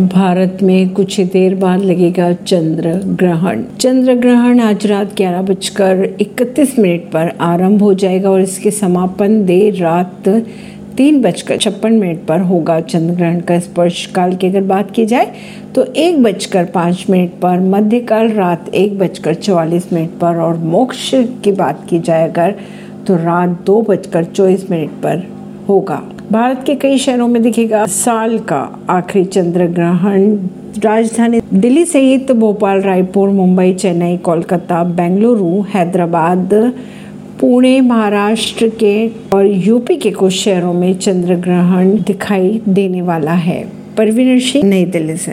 भारत में कुछ ही देर बाद लगेगा चंद्र ग्रहण। चंद्र ग्रहण आज रात ग्यारह बजकर इकतीस मिनट पर आरंभ हो जाएगा और इसके समापन देर रात तीन बजकर छप्पन मिनट पर होगा। चंद्र ग्रहण का स्पर्श काल की अगर बात की जाए तो एक बजकर पाँच मिनट पर, मध्यकाल रात एक बजकर चौवालीस मिनट पर और मोक्ष की बात की जाए अगर तो रात दो बजकर चौबीस मिनट पर होगा। भारत के कई शहरों में दिखेगा साल का आखिरी चंद्र ग्रहण राजधानी दिल्ली सहित भोपाल, रायपुर, मुंबई, चेन्नई, कोलकाता, बेंगलुरु, हैदराबाद, पुणे, महाराष्ट्र के और यूपी के कुछ शहरों में चंद्र ग्रहण दिखाई देने वाला है। परवीन सिंह नई दिल्ली से।